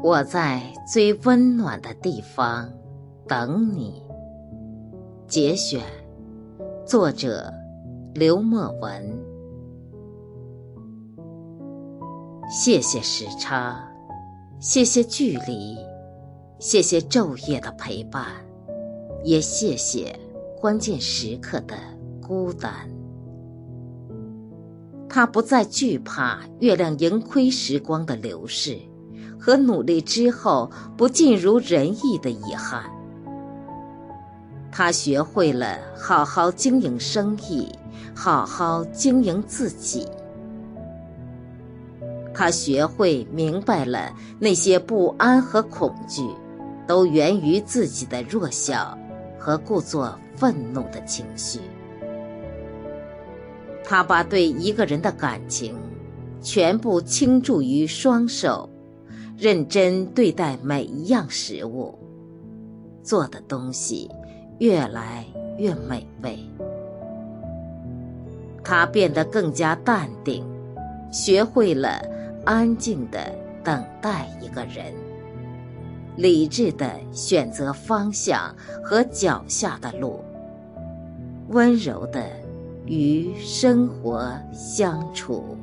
我在最温暖的地方等你。节选，作者刘墨文。谢谢时差，谢谢距离，谢谢昼夜的陪伴，也谢谢关键时刻的孤单。他不再惧怕月亮盈亏时光的流逝，和努力之后不尽如人意的遗憾。他学会了好好经营生意，好好经营自己。他学会明白了，那些不安和恐惧，都源于自己的弱小和故作愤怒的情绪。他把对一个人的感情全部倾注于双手，认真对待每一样食物，做的东西越来越美味。他变得更加淡定，学会了。安静的等待一个人，理智的选择方向和脚下的路，温柔的与生活相处。